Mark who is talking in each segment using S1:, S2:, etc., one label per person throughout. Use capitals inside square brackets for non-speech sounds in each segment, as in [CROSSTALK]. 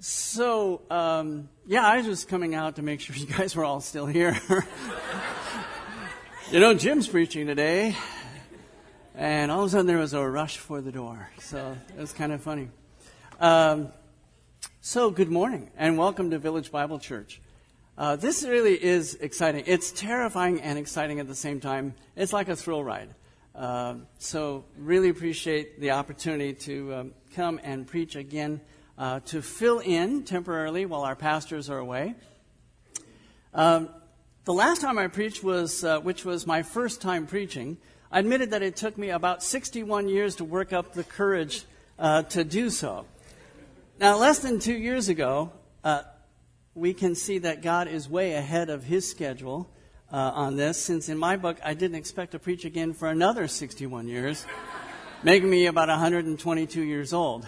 S1: So, um, yeah, I was just coming out to make sure you guys were all still here. [LAUGHS] you know, Jim's preaching today, and all of a sudden there was a rush for the door. So it was kind of funny. Um, so, good morning, and welcome to Village Bible Church. Uh, this really is exciting. It's terrifying and exciting at the same time. It's like a thrill ride. Uh, so, really appreciate the opportunity to um, come and preach again uh, to fill in temporarily while our pastors are away. Um, the last time I preached was, uh, which was my first time preaching, I admitted that it took me about 61 years to work up the courage uh, to do so. Now, less than two years ago, uh, we can see that God is way ahead of His schedule uh, on this, since in my book I didn't expect to preach again for another 61 years, [LAUGHS] making me about 122 years old.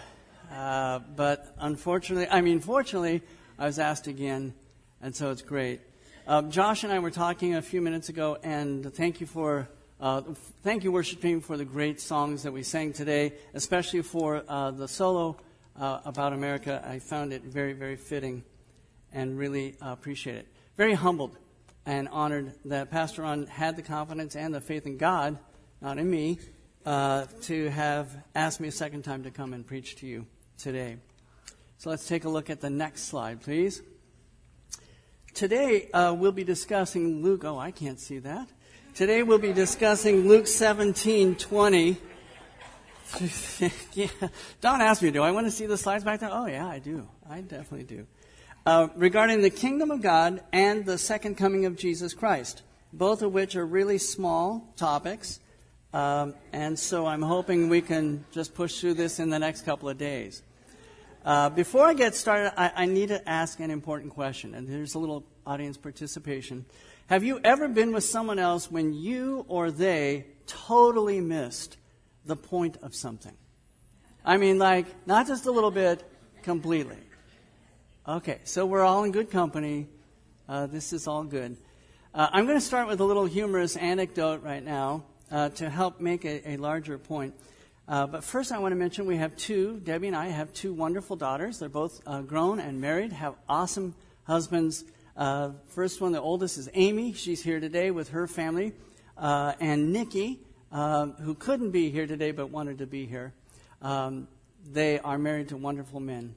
S1: Uh, but unfortunately, I mean, fortunately, I was asked again, and so it's great. Uh, Josh and I were talking a few minutes ago, and thank you for uh, thank you, worship team, for the great songs that we sang today, especially for uh, the solo uh, about America. I found it very, very fitting, and really appreciate it. Very humbled and honored that Pastor Ron had the confidence and the faith in God, not in me, to have asked me a second time to come and preach to you today. So let's take a look at the next slide, please. Today uh, we'll be discussing Luke. Oh, I can't see that. Today we'll be discussing Luke 17 20. [LAUGHS] yeah. Don asked me, do I want to see the slides back there? Oh, yeah, I do. I definitely do. Uh, regarding the kingdom of God and the second coming of Jesus Christ, both of which are really small topics. Um, and so I'm hoping we can just push through this in the next couple of days. Uh, before I get started, I, I, need to ask an important question, and there's a little audience participation. Have you ever been with someone else when you or they totally missed the point of something? I mean, like, not just a little bit, completely. Okay, so we're all in good company. Uh, this is all good. Uh, I'm going to start with a little humorous anecdote right now uh, to help make a, a larger point. Uh, but first, I want to mention we have two, Debbie and I have two wonderful daughters. They're both uh, grown and married, have awesome husbands. Uh, first one, the oldest, is Amy. She's here today with her family. Uh, and Nikki, um, who couldn't be here today but wanted to be here. Um, they are married to wonderful men.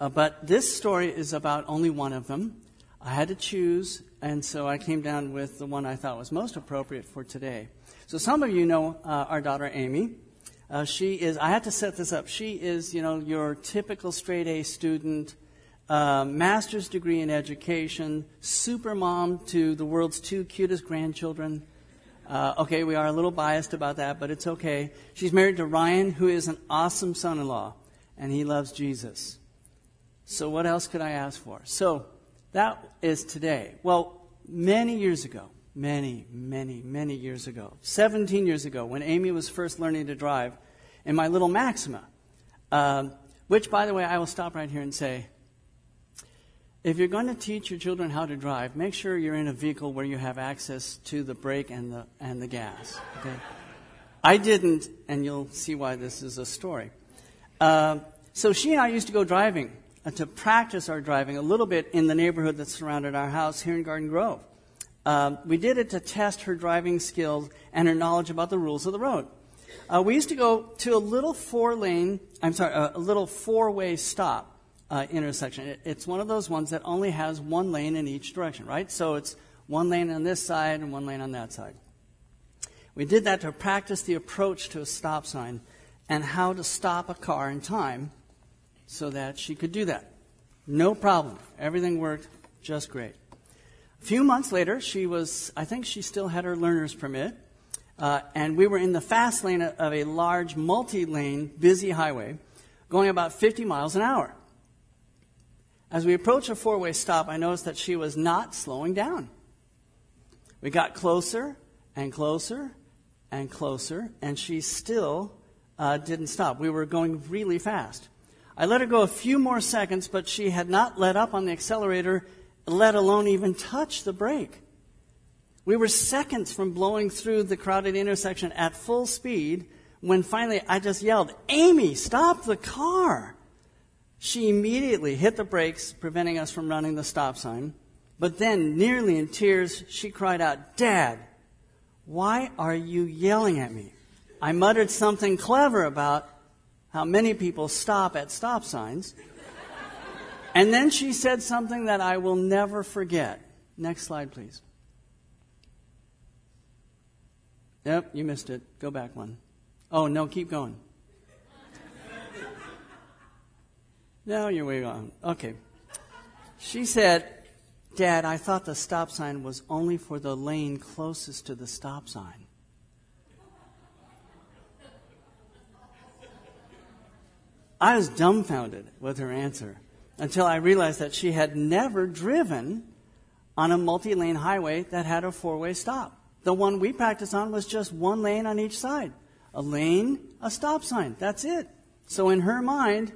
S1: Uh, but this story is about only one of them. I had to choose, and so I came down with the one I thought was most appropriate for today. So some of you know uh, our daughter Amy. Uh, she is, I had to set this up. She is, you know, your typical straight A student, uh, master's degree in education, super mom to the world's two cutest grandchildren. Uh, okay, we are a little biased about that, but it's okay. She's married to Ryan, who is an awesome son in law, and he loves Jesus. So, what else could I ask for? So, that is today. Well, many years ago, many, many, many years ago, 17 years ago, when Amy was first learning to drive, in my little Maxima, um, which, by the way, I will stop right here and say, if you're going to teach your children how to drive, make sure you're in a vehicle where you have access to the brake and the, and the gas. Okay? I didn't, and you'll see why this is a story. Uh, so she and I used to go driving uh, to practice our driving a little bit in the neighborhood that surrounded our house here in Garden Grove. Um, we did it to test her driving skills and her knowledge about the rules of the road. Uh, we used to go to a little four lane, I'm sorry, a, little four way stop uh, intersection. It, it's one of those ones that only has one lane in each direction, right? So it's one lane on this side and one lane on that side. We did that to practice the approach to a stop sign and how to stop a car in time so that she could do that. No problem. Everything worked just great. A few months later, she was, I think she still had her learner's permit, uh, and we were in the fast lane of a large multi lane, busy highway, going about 50 miles an hour. As we approached a four way stop, I noticed that she was not slowing down. We got closer and closer and closer, and she still uh, didn't stop. We were going really fast. I let her go a few more seconds, but she had not let up on the accelerator let alone even touch the brake. We were seconds from blowing through the crowded intersection at full speed when finally I just yelled, Amy, stop the car. She immediately hit the brakes, preventing us from running the stop sign. But then, nearly in tears, she cried out, Dad, why are you yelling at me? I muttered something clever about how many people stop at stop signs. And then she said something that I will never forget. Next slide, please. Yep, you missed it. Go back one. Oh, no, keep going. No, you're way on. Okay. She said, Dad, I thought the stop sign was only for the lane closest to the stop sign. I was dumbfounded with her answer until I realized that she had never driven on a multi lane highway that had a four way stop. The one we practiced on was just one lane on each side a lane, a stop sign. That's it. So, in her mind,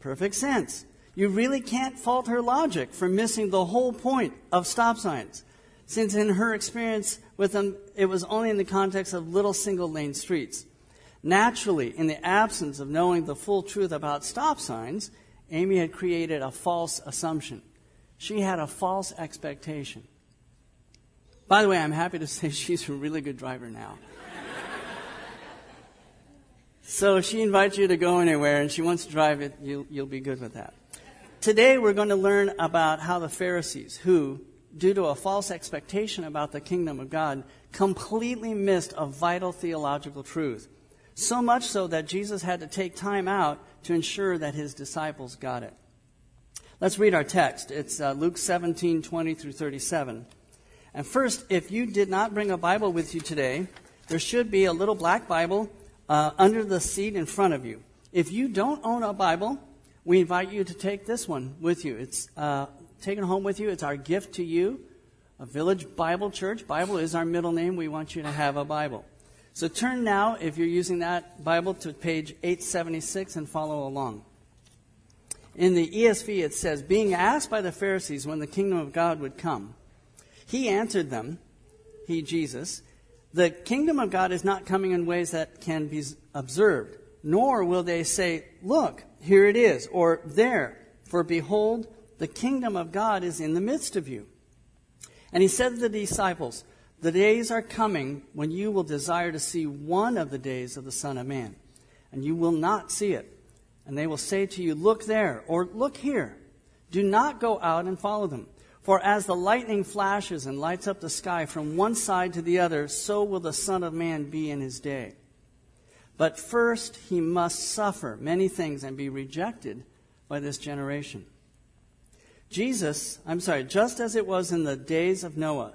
S1: perfect sense. You really can't fault her logic for missing the whole point of stop signs, since in her experience with them, it was only in the context of little single lane streets. Naturally, in the absence of knowing the full truth about stop signs, Amy had created a false assumption. She had a false expectation. By the way, I'm happy to [LAUGHS] say she's a really good driver now. so if she invites you to go anywhere and she wants to drive it, you'll, you'll be good with that. Today we're going to learn about how the Pharisees, who, due to a false expectation about the kingdom of God, completely missed a vital theological truth. So much so that Jesus had to take time out to ensure that his disciples got it. Let's read our text. It's uh, Luke 17, 20 through 37. And first, if you did not bring a Bible with you today, there should be a little black Bible uh, under the seat in front of you. If you don't own a Bible, we invite you to take this one with you. It's uh, taken home with you. It's our gift to you. A Village Bible Church. Bible is our middle name. We want you to have a Bible. So turn now, if you're using that Bible, to page 876 and follow along. In the ESV, it says, Being asked by the Pharisees when the kingdom of God would come, he answered them, he, Jesus, the kingdom of God is not coming in ways that can be observed, nor will they say, Look, here it is, or there, for behold, the kingdom of God is in the midst of you. And he said to the disciples, the days are coming when you will desire to see one of the days of the Son of Man, and you will not see it. And they will say to you, Look there, or Look here. Do not go out and follow them. For as the lightning flashes and lights up the sky from one side to the other, so will the Son of Man be in his day. But first he must suffer many things and be rejected by this generation. Jesus, I'm sorry, just as it was in the days of Noah,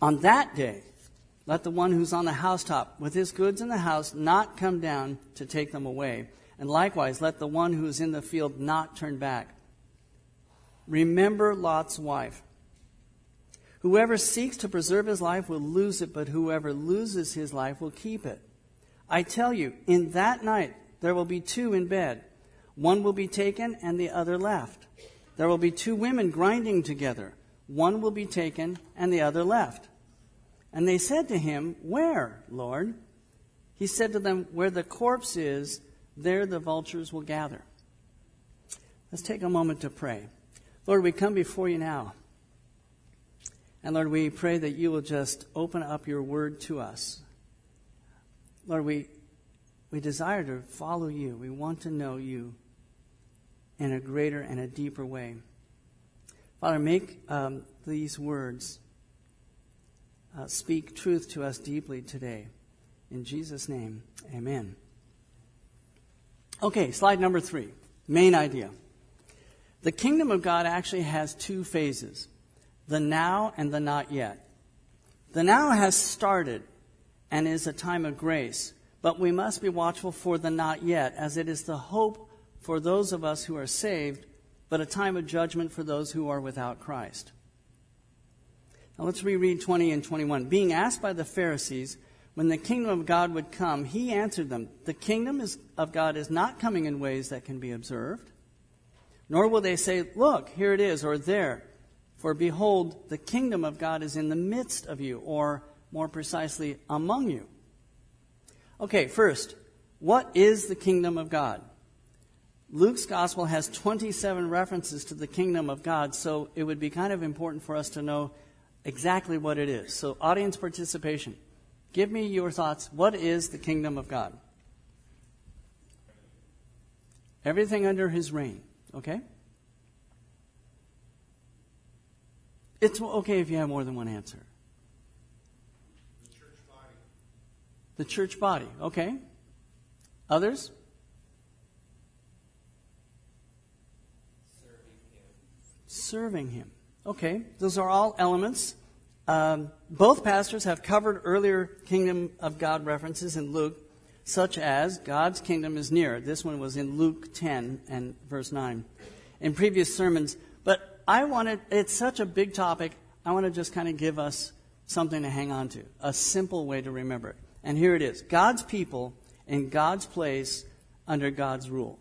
S1: On that day, let the one who's on the housetop with his goods in the house not come down to take them away. And likewise, let the one who is in the field not turn back. Remember Lot's wife. Whoever seeks to preserve his life will lose it, but whoever loses his life will keep it. I tell you, in that night there will be two in bed. One will be taken and the other left. There will be two women grinding together. One will be taken and the other left. And they said to him, Where, Lord? He said to them, Where the corpse is, there the vultures will gather. Let's take a moment to pray. Lord, we come before you now. And Lord, we pray that you will just open up your word to us. Lord, we, we desire to follow you. We want to know you in a greater and a deeper way. Father, make um, these words uh, speak truth to us deeply today. In Jesus' name, amen. Okay, slide number three. Main idea. The kingdom of God actually has two phases the now and the not yet. The now has started and is a time of grace, but we must be watchful for the not yet, as it is the hope for those of us who are saved, but a time of judgment for those who are without Christ. Now let's reread 20 and 21. Being asked by the Pharisees when the kingdom of God would come, he answered them, The kingdom is, of God is not coming in ways that can be observed, nor will they say, Look, here it is, or there. For behold, the kingdom of God is in the midst of you, or more precisely, among you. Okay, first, what is the kingdom of God? Luke's gospel has 27 references to the kingdom of God, so it would be kind of important for us to know exactly what it is. So, audience participation. Give me your thoughts. What is the kingdom of God? Everything under his reign. Okay? It's okay if you have more than one answer.
S2: The church body.
S1: The church body. Okay. Others? Serving him. Okay. Those are all elements. Um, both pastors have covered earlier kingdom of God references in Luke, such as God's kingdom is near. This one was in Luke 10 and verse 9 in previous sermons. But I wanted, it's such a big topic, I want to just kind of give us something to hang on to, a simple way to remember it. And here it is God's people in God's place under God's rule.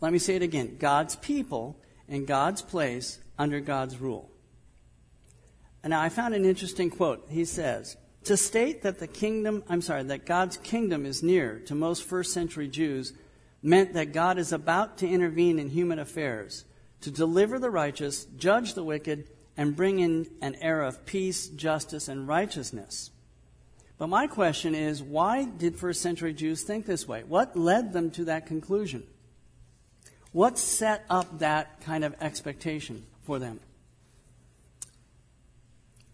S1: Let me say it again God's people in God's place under God's rule. And now I found an interesting quote. He says, to state that the kingdom, I'm sorry, that God's kingdom is near to most first century Jews meant that God is about to intervene in human affairs to deliver the righteous, judge the wicked, and bring in an era of peace, justice, and righteousness. But my question is why did first century Jews think this way? What led them to that conclusion? What set up that kind of expectation for them?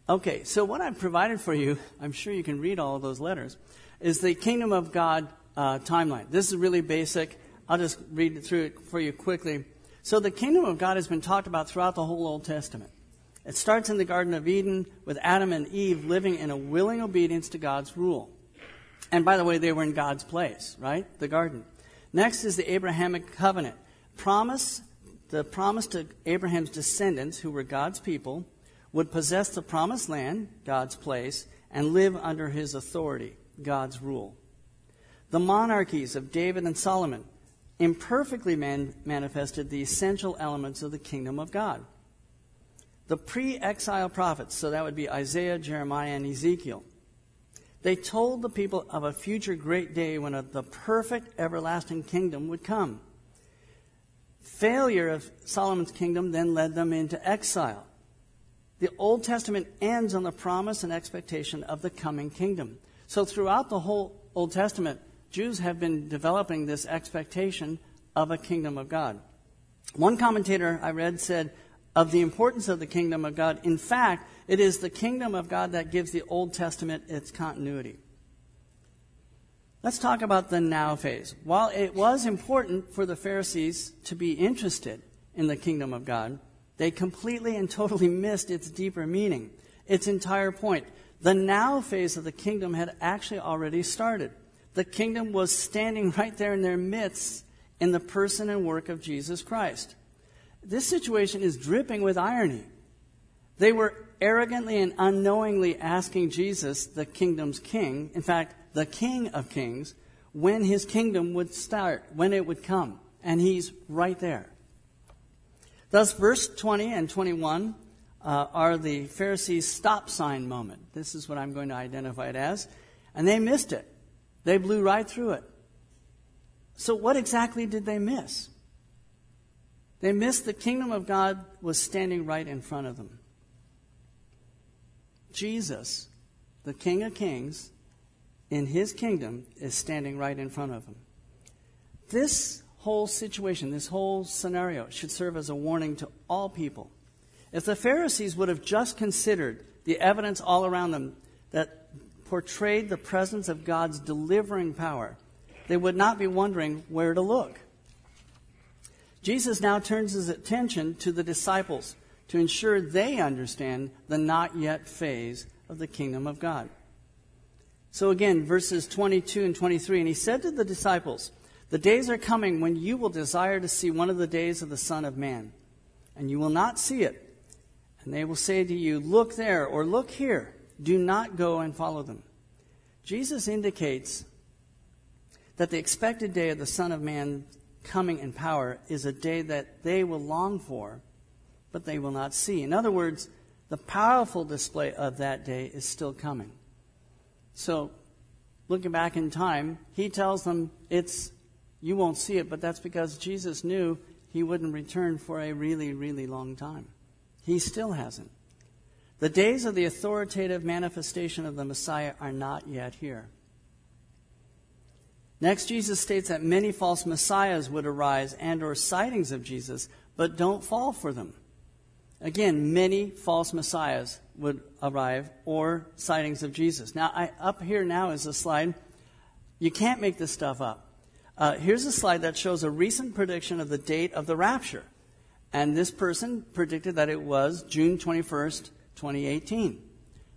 S1: Okay, so what I've provided for you, I'm sure you can read all of those letters, is the Kingdom of God uh, timeline. This is really basic. I'll just read through it for you quickly. So the kingdom of God has been talked about throughout the whole Old Testament. It starts in the Garden of Eden with Adam and Eve living in a willing obedience to God's rule. And by the way, they were in God's place, right? The garden. Next is the Abrahamic covenant. Promise, the promise to Abraham's descendants, who were God's people, would possess the promised land, God's place, and live under his authority, God's rule. The monarchies of David and Solomon, imperfectly man- manifested the essential elements of the kingdom of God. The pre exile prophets, so that would be Isaiah, Jeremiah, and Ezekiel, they told the people of a future great day when a, the perfect everlasting kingdom would come. Failure of Solomon's kingdom then led them into exile. The Old Testament ends on the promise and expectation of the coming kingdom. So throughout the whole Old Testament, Jews have been developing this expectation of a kingdom of God. One commentator I read said of the importance of the kingdom of God, in fact, it is the kingdom of God that gives the Old Testament its continuity. Let's talk about the now phase. While it was important for the Pharisees to be interested in the kingdom of God, they completely and totally [LAUGHS] missed its deeper meaning, its entire point. The now phase of the kingdom had actually already started the kingdom was standing [LAUGHS] right there in their midst in the person and work of Jesus Christ. This situation is dripping with irony. They were arrogantly and unknowingly asking Jesus, the kingdom's king, in fact, the king of kings, when his kingdom would start, when it would come. And he's right there. Thus, verse 20 and 21 uh, are the Pharisees' stop sign moment. This is what I'm going to identify it as. And they missed it. They blew right through it. So, what exactly did they miss? They missed the kingdom of God was standing right in front of them. Jesus, the King of Kings, in his kingdom is standing right in front of them. This whole situation, this whole scenario, should serve as a warning to all people. If the Pharisees would have just considered the evidence all around them that portrayed the presence of God's delivering power, they would not be wondering where to look. Jesus now turns his attention to the disciples to ensure they understand the not yet phase of the kingdom of God. So again, verses 22 and 23, and he said to the disciples, The days are coming when you will desire to see one of the days of the Son of Man, and you will not see it. And they will say to you, Look there, or look here. Do not go and follow them. Jesus indicates that the expected day of the Son of Man coming in power is a day that they will long for, but they will not see. In other words, the powerful display of that day is still coming. So, looking back in time, he tells them it's you won't see it, but that's because Jesus knew he wouldn't return for a really, really long time. He still hasn't. The days of the authoritative manifestation of the Messiah are not yet here. Next, Jesus states that many false messiahs would arise and or sightings of Jesus, but don't fall for them. Again, many false messiahs would arrive or sightings of Jesus. Now, I, up here now is a slide. You can't make this stuff up. Uh, here's a slide that shows a recent prediction of the date of the rapture. And this person predicted that it was June 21st, 2018.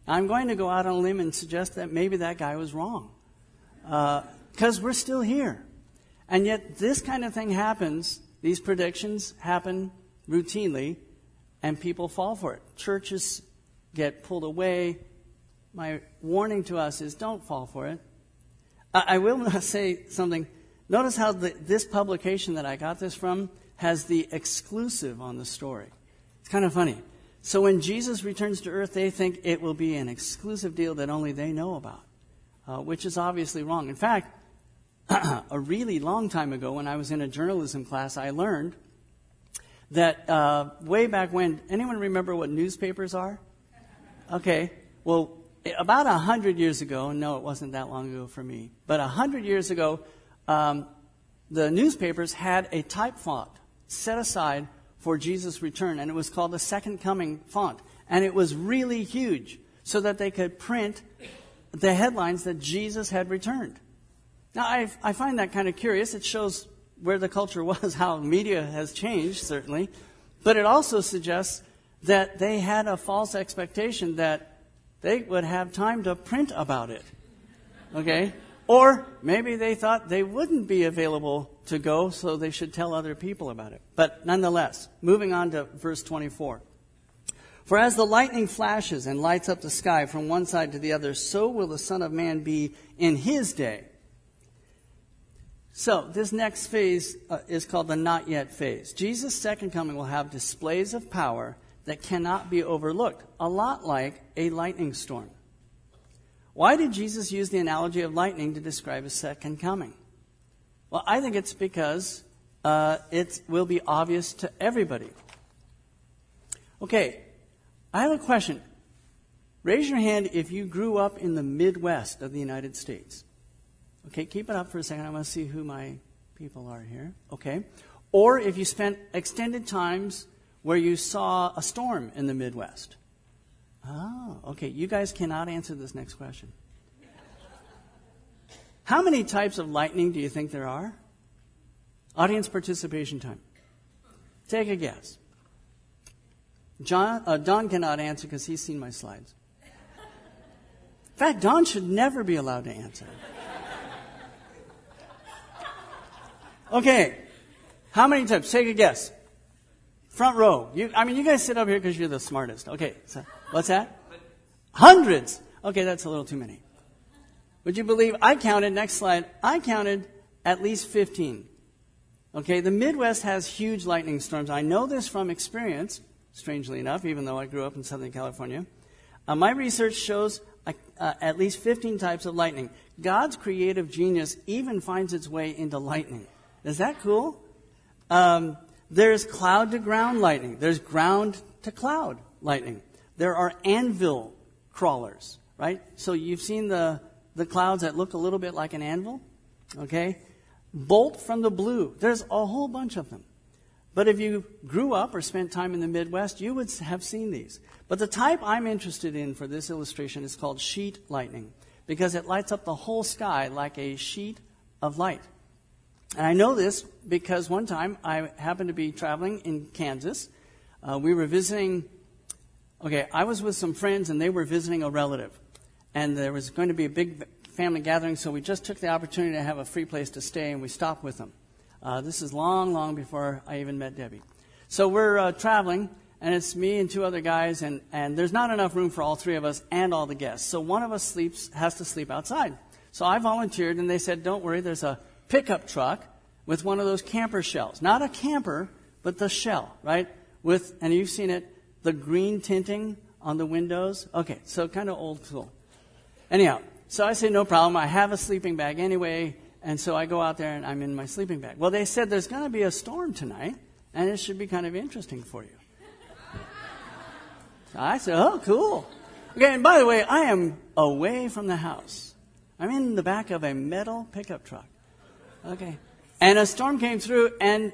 S1: Now, I'm going to go out on a limb and suggest that maybe that guy was wrong. Because uh, we're still here. And yet, this kind of thing happens, these predictions happen routinely and people fall for it. Churches get pulled away. My warning to us is don't fall for it. I, I will [LAUGHS] say something. Notice how the, this publication that I got this from has the exclusive on the story. It's kind of funny. So when Jesus returns to earth, they think it will be an exclusive deal that only they know about, uh, which is obviously wrong. In fact, [CLEARS THROAT] a really long time ago, when I was in a journalism class, I learned that uh, way back when, anyone remember what newspapers are? Okay, well, about a hundred years ago, no, it wasn't that long ago for me, but a hundred years ago, um, the newspapers had a type font set aside for Jesus' return, and it was called the Second Coming font. And it was really huge so that they could print the headlines that Jesus had returned. Now, I, I find that kind of curious. It shows where the culture [LAUGHS] was, how media has changed, certainly. But it also suggests that they had a false expectation that they would have time to print about it. Okay? Or maybe they thought they wouldn't be available to go, so they should tell other people about it. But nonetheless, moving on to verse 24. For as the lightning flashes and lights up the sky from one side to the other, so will the Son of Man be in his day. So, this next phase uh, is called the not yet phase. Jesus' second coming will have displays of power that cannot be overlooked, a lot like a lightning storm. Why did Jesus use the analogy of lightning to describe his second coming? Well, I think it's because uh, it will be obvious to everybody. Okay, I have a question. Raise your hand if you grew up in the Midwest of the United States. Okay, keep it up for a second. I want to see who my people are here. Okay. Or if you spent extended times where you saw a storm in the Midwest. Oh, okay. You guys cannot answer this next question. How many types of lightning do you think there are? Audience participation time. Take a guess. John, uh, Don cannot answer because he's seen my slides. In fact, Don should never be allowed to answer. Okay. How many types? Take a guess. Front row. You, I mean, you guys sit up here because you're the smartest. Okay. So, what's that? Hundreds. Okay, that's a little too many. Would you believe I counted, next slide, I counted at least 15. Okay, the Midwest has huge lightning storms. I know this from experience, strangely enough, even though I grew up in Southern California. Uh, my research shows uh, uh, at least 15 types of lightning. God's creative genius even finds its way into lightning. Is that cool? Um, there's cloud to ground lightning. There's ground to cloud lightning. There are anvil crawlers, right? So you've seen the, the clouds that look a little bit like an anvil? Okay? Bolt from the blue. There's a whole bunch of them. But if you grew up or spent time in the Midwest, you would have seen these. But the type I'm interested in for this illustration is called sheet lightning because it lights up the whole sky like a sheet of light. And I know this because one time I happened to be traveling in Kansas. Uh, we were visiting, okay, I was with some friends and they were visiting a relative. And there was going to be a big family gathering, so we just took the opportunity to have a free place to stay, and we stopped with them. Uh, this is long, long before I even met Debbie. So we're uh, traveling, and it's me and two other guys, and, and there's not enough room for all three of us and all the guests. So one of us sleeps has to sleep outside. So I volunteered, and they said, "Don't worry, there's a pickup truck with one of those camper shells, not a camper, but the shell, right? With and you've seen it, the green tinting on the windows. Okay, so kind of old school. Anyhow, so I say no problem. I have a sleeping bag anyway, and so I go out there and I'm in my sleeping bag. Well, they said there's going to be a storm tonight, and it should be kind of interesting for you. So [LAUGHS] I said, oh, cool. Okay, and by the way, I am away from the house. I'm in the back of a metal pickup truck. Okay. And a storm came through, and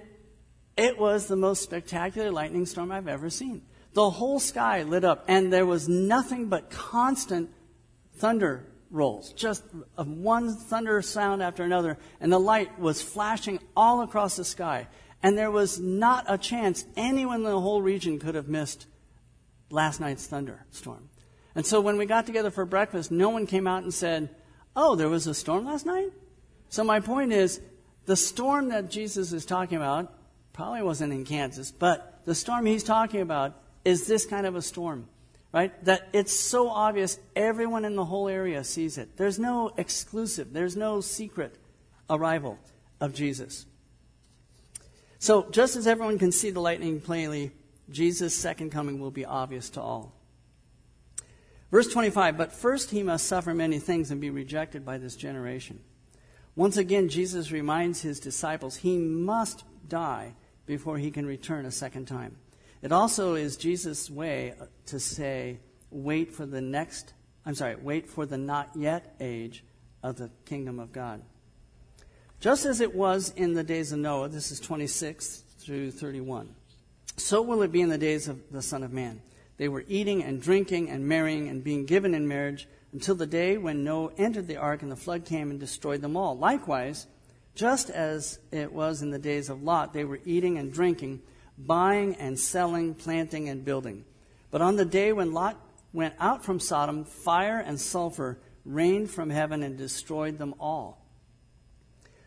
S1: it was the most spectacular lightning storm I've ever seen. The whole sky lit up, and there was nothing but constant thunder rolls, just one thunder sound after another, and the light was flashing all across the sky. And there was not a chance anyone in the whole region could have missed last night's thunderstorm. And so when we got together for breakfast, no one came out and said, Oh, there was a storm last night? So my point is, the storm that Jesus is talking about probably wasn't in Kansas, but the storm he's talking about is this kind of a storm right? That it's so obvious, everyone in the whole area sees it. There's no exclusive, there's no secret arrival of Jesus. So, just as everyone can see the lightning plainly, Jesus' second coming will be obvious to all. Verse 25, but first he must suffer many things and be rejected by this generation. Once again, Jesus reminds his disciples he must die before he can return a second time. It also is Jesus' way to say, wait for the next, I'm sorry, wait for the not yet age of the kingdom of God. Just as it was in the days of Noah, this is 26 through 31, so will it be in the days of the Son of Man. They were eating and drinking and marrying and being given in marriage until the day when Noah entered the ark and the flood came and destroyed them all. Likewise, just as it was in the days of Lot, they were eating and drinking buying and selling, planting and building. But on the day when Lot went out from Sodom, fire and sulfur rained from heaven and destroyed them all.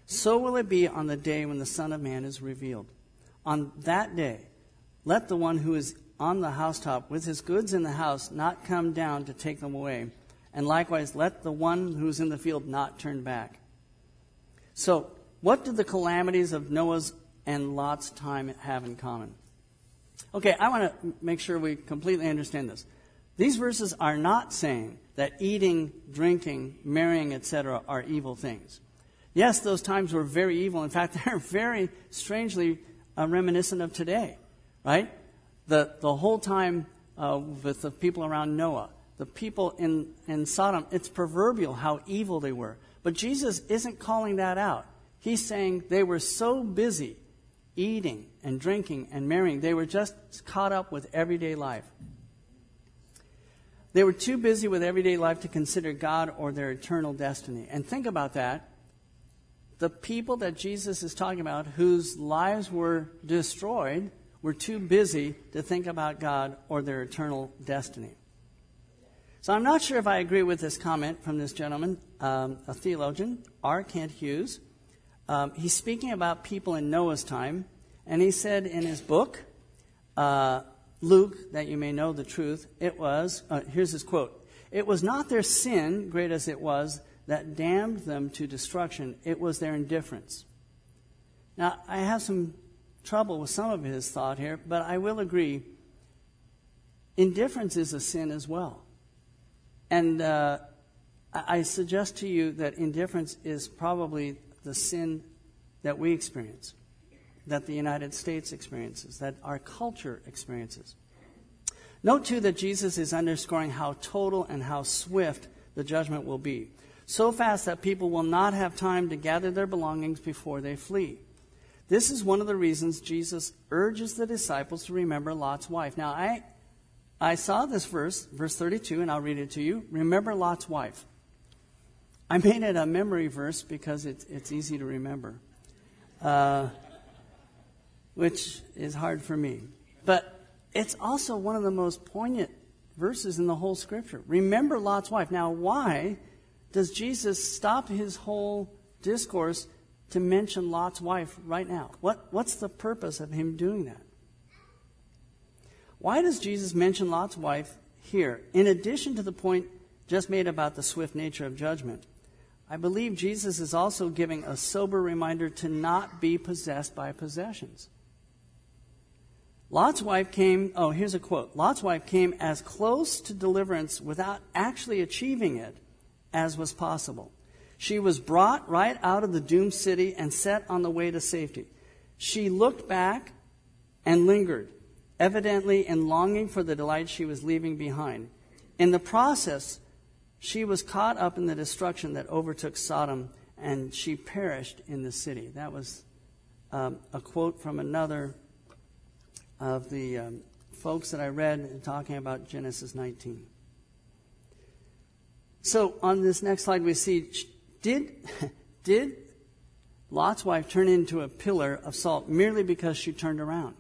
S1: So will it be on the day when the Son of Man is revealed. On that day, let the one who is on the housetop with his goods in the house not come down to take them away. And likewise, let the one who is in the field not turn back. So, what do the calamities of Noah's and Lot's time have in common. Okay, I want to make sure we completely understand this. These verses are not saying that eating, drinking, marrying, etc., are evil things. Yes, those times were very evil. In fact, [LAUGHS] they're very strangely uh, reminiscent of today, right? The, the whole time uh, with the people around Noah, the people in, in Sodom, it's proverbial how evil they were. But Jesus isn't calling that out. He's saying they were so busy eating and drinking and marrying. They were just caught up with everyday life. They were too busy with everyday life to consider God or their eternal destiny. And think about that. The people that Jesus is talking about, whose lives were destroyed, were too busy to think about God or their eternal destiny. So I'm not sure if I agree with this comment from this gentleman, um, a theologian, R. Kent Hughes. Um, he's speaking about people in Noah's time, and he said in his book, uh, Luke, that you may know the truth, it was, uh, here's his quote It was not their sin, great as it was, that damned them to destruction, it was their indifference. Now, I have some trouble with some of his thought here, but I will agree indifference is a sin as well. And uh, I suggest to you that indifference is probably the sin that we experience, that the United States experiences, that our culture experiences. Note, too, that Jesus is underscoring how total and how swift the judgment will be. So fast that people will not have time to gather their belongings before they flee. This is one of the reasons Jesus urges the disciples to remember Lot's wife. Now, I, I saw this verse, verse 32, and I'll read it to you. Remember Lot's wife. I made it a memory verse because it's, it's easy to remember, uh, which is hard for me. But it's also one of the most poignant verses in the whole scripture. Remember Lot's wife. Now, why does Jesus stop his whole discourse to mention Lot's wife right now? What, what's the purpose of him doing that? Why does Jesus mention Lot's wife here, in addition to the point just made about the swift nature of judgment? I believe Jesus is also giving a sober reminder to not be possessed by possessions. Lot's wife came, oh, here's a quote. Lot's wife came as close to deliverance without actually achieving it as was possible. She was brought right out of the doomed city and set on the way to safety. She looked back and lingered, evidently in longing for the delight she was leaving behind. In the process, she was caught up in the destruction that overtook Sodom, and she perished in the city. That was um, a quote from another of the um, folks that I read talking about Genesis 19. So on this next slide, we see did, [LAUGHS] did Lot's wife turn into a pillar of salt merely because she turned around?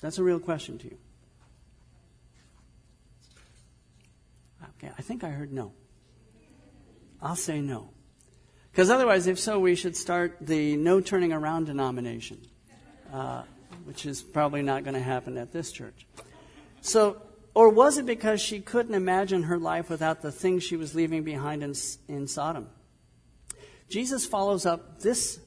S1: That's a real question to you. Okay, I think I heard no. I'll say no. Because otherwise, if so, we should start the no turning around denomination, uh, which is probably not going to happen at this church. So or was it because she couldn't imagine her life without the things she was leaving behind in, in Sodom? Jesus follows up this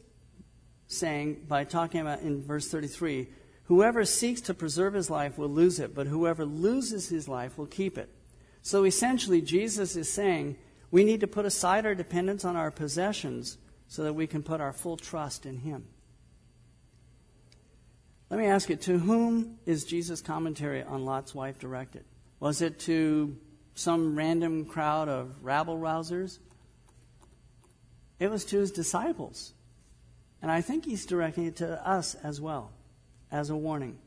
S1: saying by talking about in verse 33 Whoever seeks to preserve his life will lose it, but whoever loses his life will keep it. So essentially, Jesus is saying we need to put aside our dependence on our possessions so that we can put our full trust in him. Let me ask you, to whom is Jesus' commentary on Lot's wife directed? Was it to some random crowd of rabble rousers? It was to his disciples. And I think he's directing it to us as well, as a warning.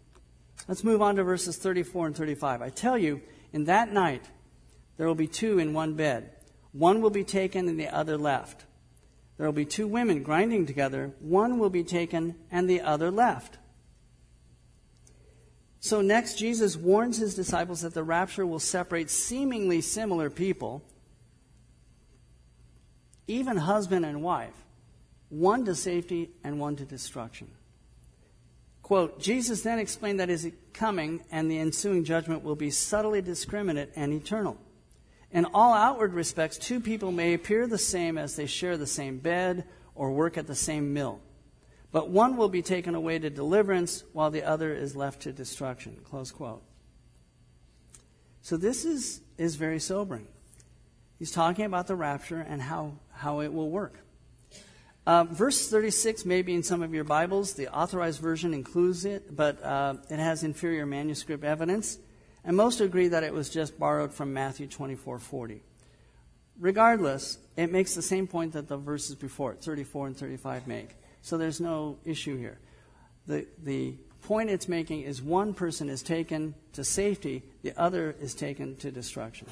S1: Let's move on to verses 34 and 35. I tell you, in that night, there will be two in one bed. One will be taken and the other left. There will be two women grinding together. One will be taken and the other left. So, next, Jesus warns his disciples that the rapture will separate seemingly similar people, even husband and wife, one to safety and one to destruction. Quote, Jesus then explained that his coming and the ensuing judgment will be subtly discriminate and eternal. In all outward respects, two people may appear the same as they share the same bed or work at the same mill. But one will be taken away to deliverance, while the other is left to destruction. Close quote. So this is, is very sobering. He's talking about the rapture and how, how it will work. Uh, verse 36 may be in some of your Bibles. The authorized version includes it, but uh, it has inferior manuscript evidence. And most agree that it was just borrowed from Matthew 24:40. Regardless, it makes the same point that the verses before it, 34 and 35, make. So there's no issue here. The, the point it's making is one person is taken to safety, the other is taken to destruction.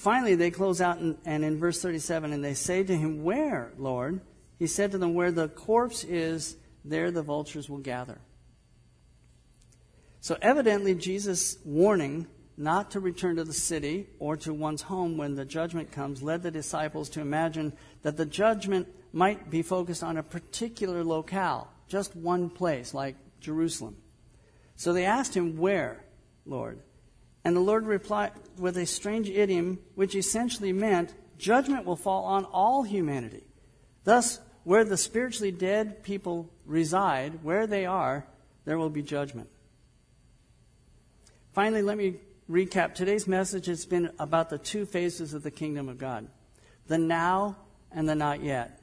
S1: Finally, they close out and, in verse 37, and they say to him, Where, Lord? He said to them, Where the corpse is, there the vultures will gather. So evidently, Jesus' warning not to return to the city or to one's home when the judgment comes led the disciples to imagine that the judgment might be focused on a particular locale, just one place, like Jerusalem. So they asked him, Where, Lord? And the Lord replied with a strange idiom, which essentially meant, Judgment will fall on all humanity. Thus, where the spiritually dead people reside, where they are, there will be judgment. Finally, let me recap. Today's message has been about the two phases of the kingdom of God the now and the not yet.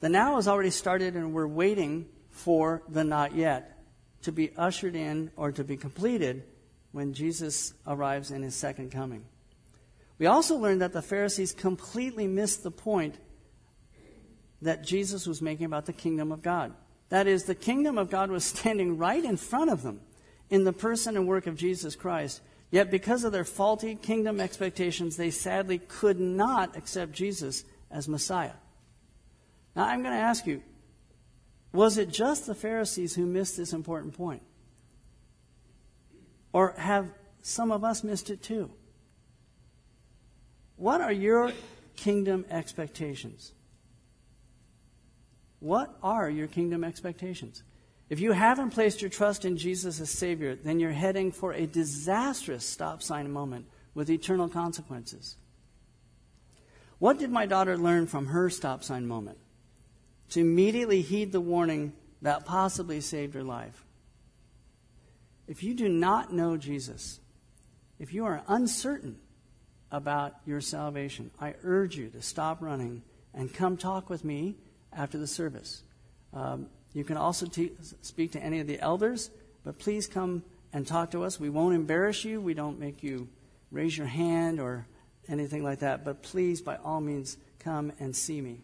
S1: The now has already started, and we're waiting for the not yet to be ushered in or to be completed when Jesus arrives in his second coming. We also learned that the Pharisees completely missed the point that Jesus was making about the kingdom of God. That is, the kingdom of God was standing right in front of them in the person and work of Jesus Christ. Yet, because of their faulty kingdom expectations, they sadly could not accept Jesus as Messiah. Now, I'm going to ask you was it just the Pharisees who missed this important point? Or have some of us missed it too? What are your kingdom expectations? What are your kingdom expectations? If you haven't placed your trust in Jesus as Savior, then you're heading for a disastrous stop sign moment with eternal consequences. What did my daughter learn from her stop sign moment? To immediately heed the warning that possibly saved her life. If you do not know Jesus, if you are uncertain about your salvation, I urge you to stop running and come talk with me after the service. Um, you can also te- speak to any of the elders, but please come and talk to us. We won't embarrass you. We don't make you raise your hand or anything like that, but please, by all means, come and see me.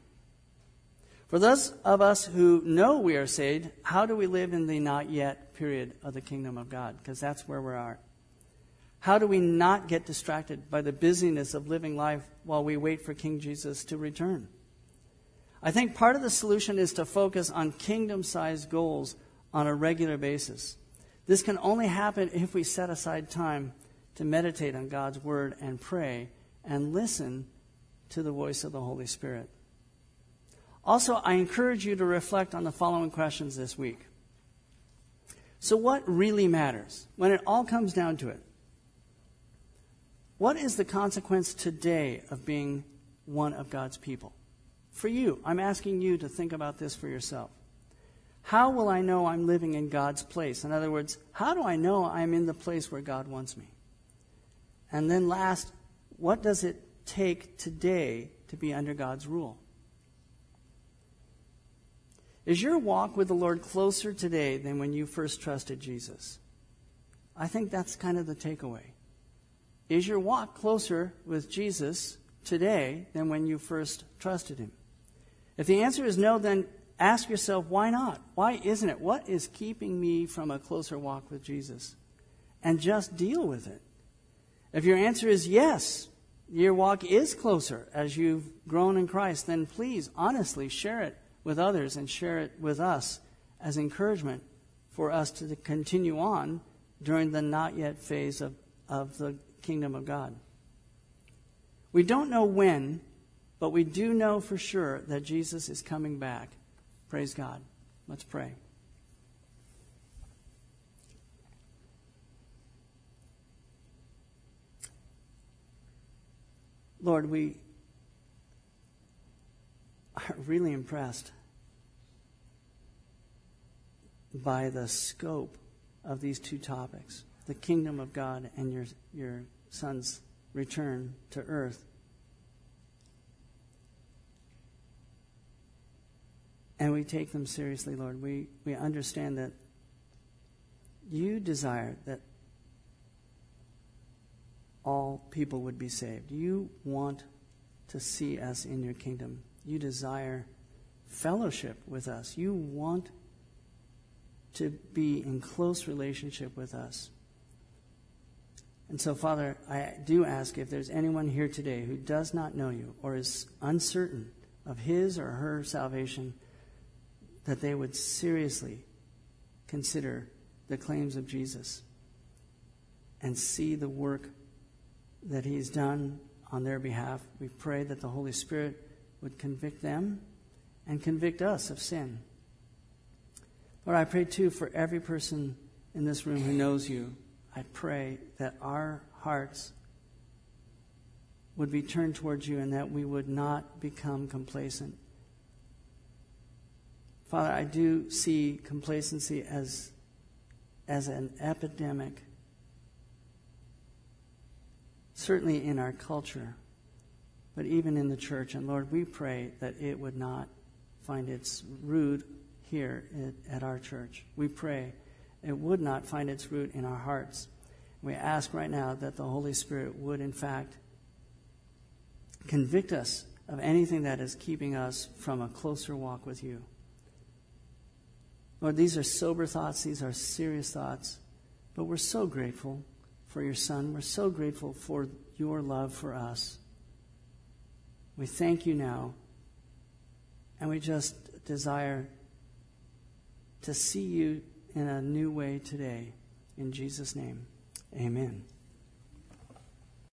S1: For those of us who know we are saved, how do we live in the not yet period of the kingdom of God? Because that's where we are. How do we not get distracted by the busyness of living life while we wait for King Jesus to return? I think part of the solution is to focus on kingdom sized goals on a regular basis. This can only happen if we set aside time to meditate on God's word and pray and listen to the voice of the Holy Spirit. Also, I encourage you to reflect on the following questions this week. So, what really matters when it all comes down to it? What is the consequence today of being one of God's people? For you, I'm asking you to think about this for yourself. How will I know I'm living in God's place? In other words, how do I know I'm in the place where God wants me? And then, last, what does it take today to be under God's rule? Is your walk with the Lord closer today than when you first trusted Jesus? I think that's kind of the takeaway. Is your walk closer with Jesus today than when you first trusted him? If the answer is no, then ask yourself, why not? Why isn't it? What is keeping me from a closer walk with Jesus? And just deal with it. If your answer is yes, your walk is closer as you've grown in Christ, then please honestly share it with others and share it with us as encouragement for us to continue on during the not yet phase of, of the kingdom of God. We don't know when, but we do know for sure that Jesus is coming back. Praise God. Let's pray. Lord, we really impressed by the scope of these two topics the kingdom of God and your, your son's return to earth. And we take them seriously, Lord. We, we understand that you desire that all people would be saved. You want to see us in your kingdom. You desire fellowship with us. You want to be in close relationship with us. And so, Father, I do ask if there's anyone here today who does not know you or is uncertain of his or her salvation, that they would seriously consider the claims of Jesus and see the work that he's done on their behalf. We pray that the Holy Spirit would convict them and convict us of sin. Lord, I pray too for every person in this room who knows you. I pray that our hearts would be turned towards you and that we would not become complacent. Father, I do see complacency as, as an epidemic, certainly in our culture, but even in the church. And Lord, we pray that it would not find its root here at, our church. We pray it would not find its root in our hearts. We ask right now that the Holy Spirit would, in fact, convict us of anything that is keeping us from a closer walk with you. Lord, these are sober thoughts, these are serious thoughts, but we're so grateful for your Son. We're so grateful for your love for us. We thank you now, and we just desire to see you in a new way today. In Jesus' name, amen.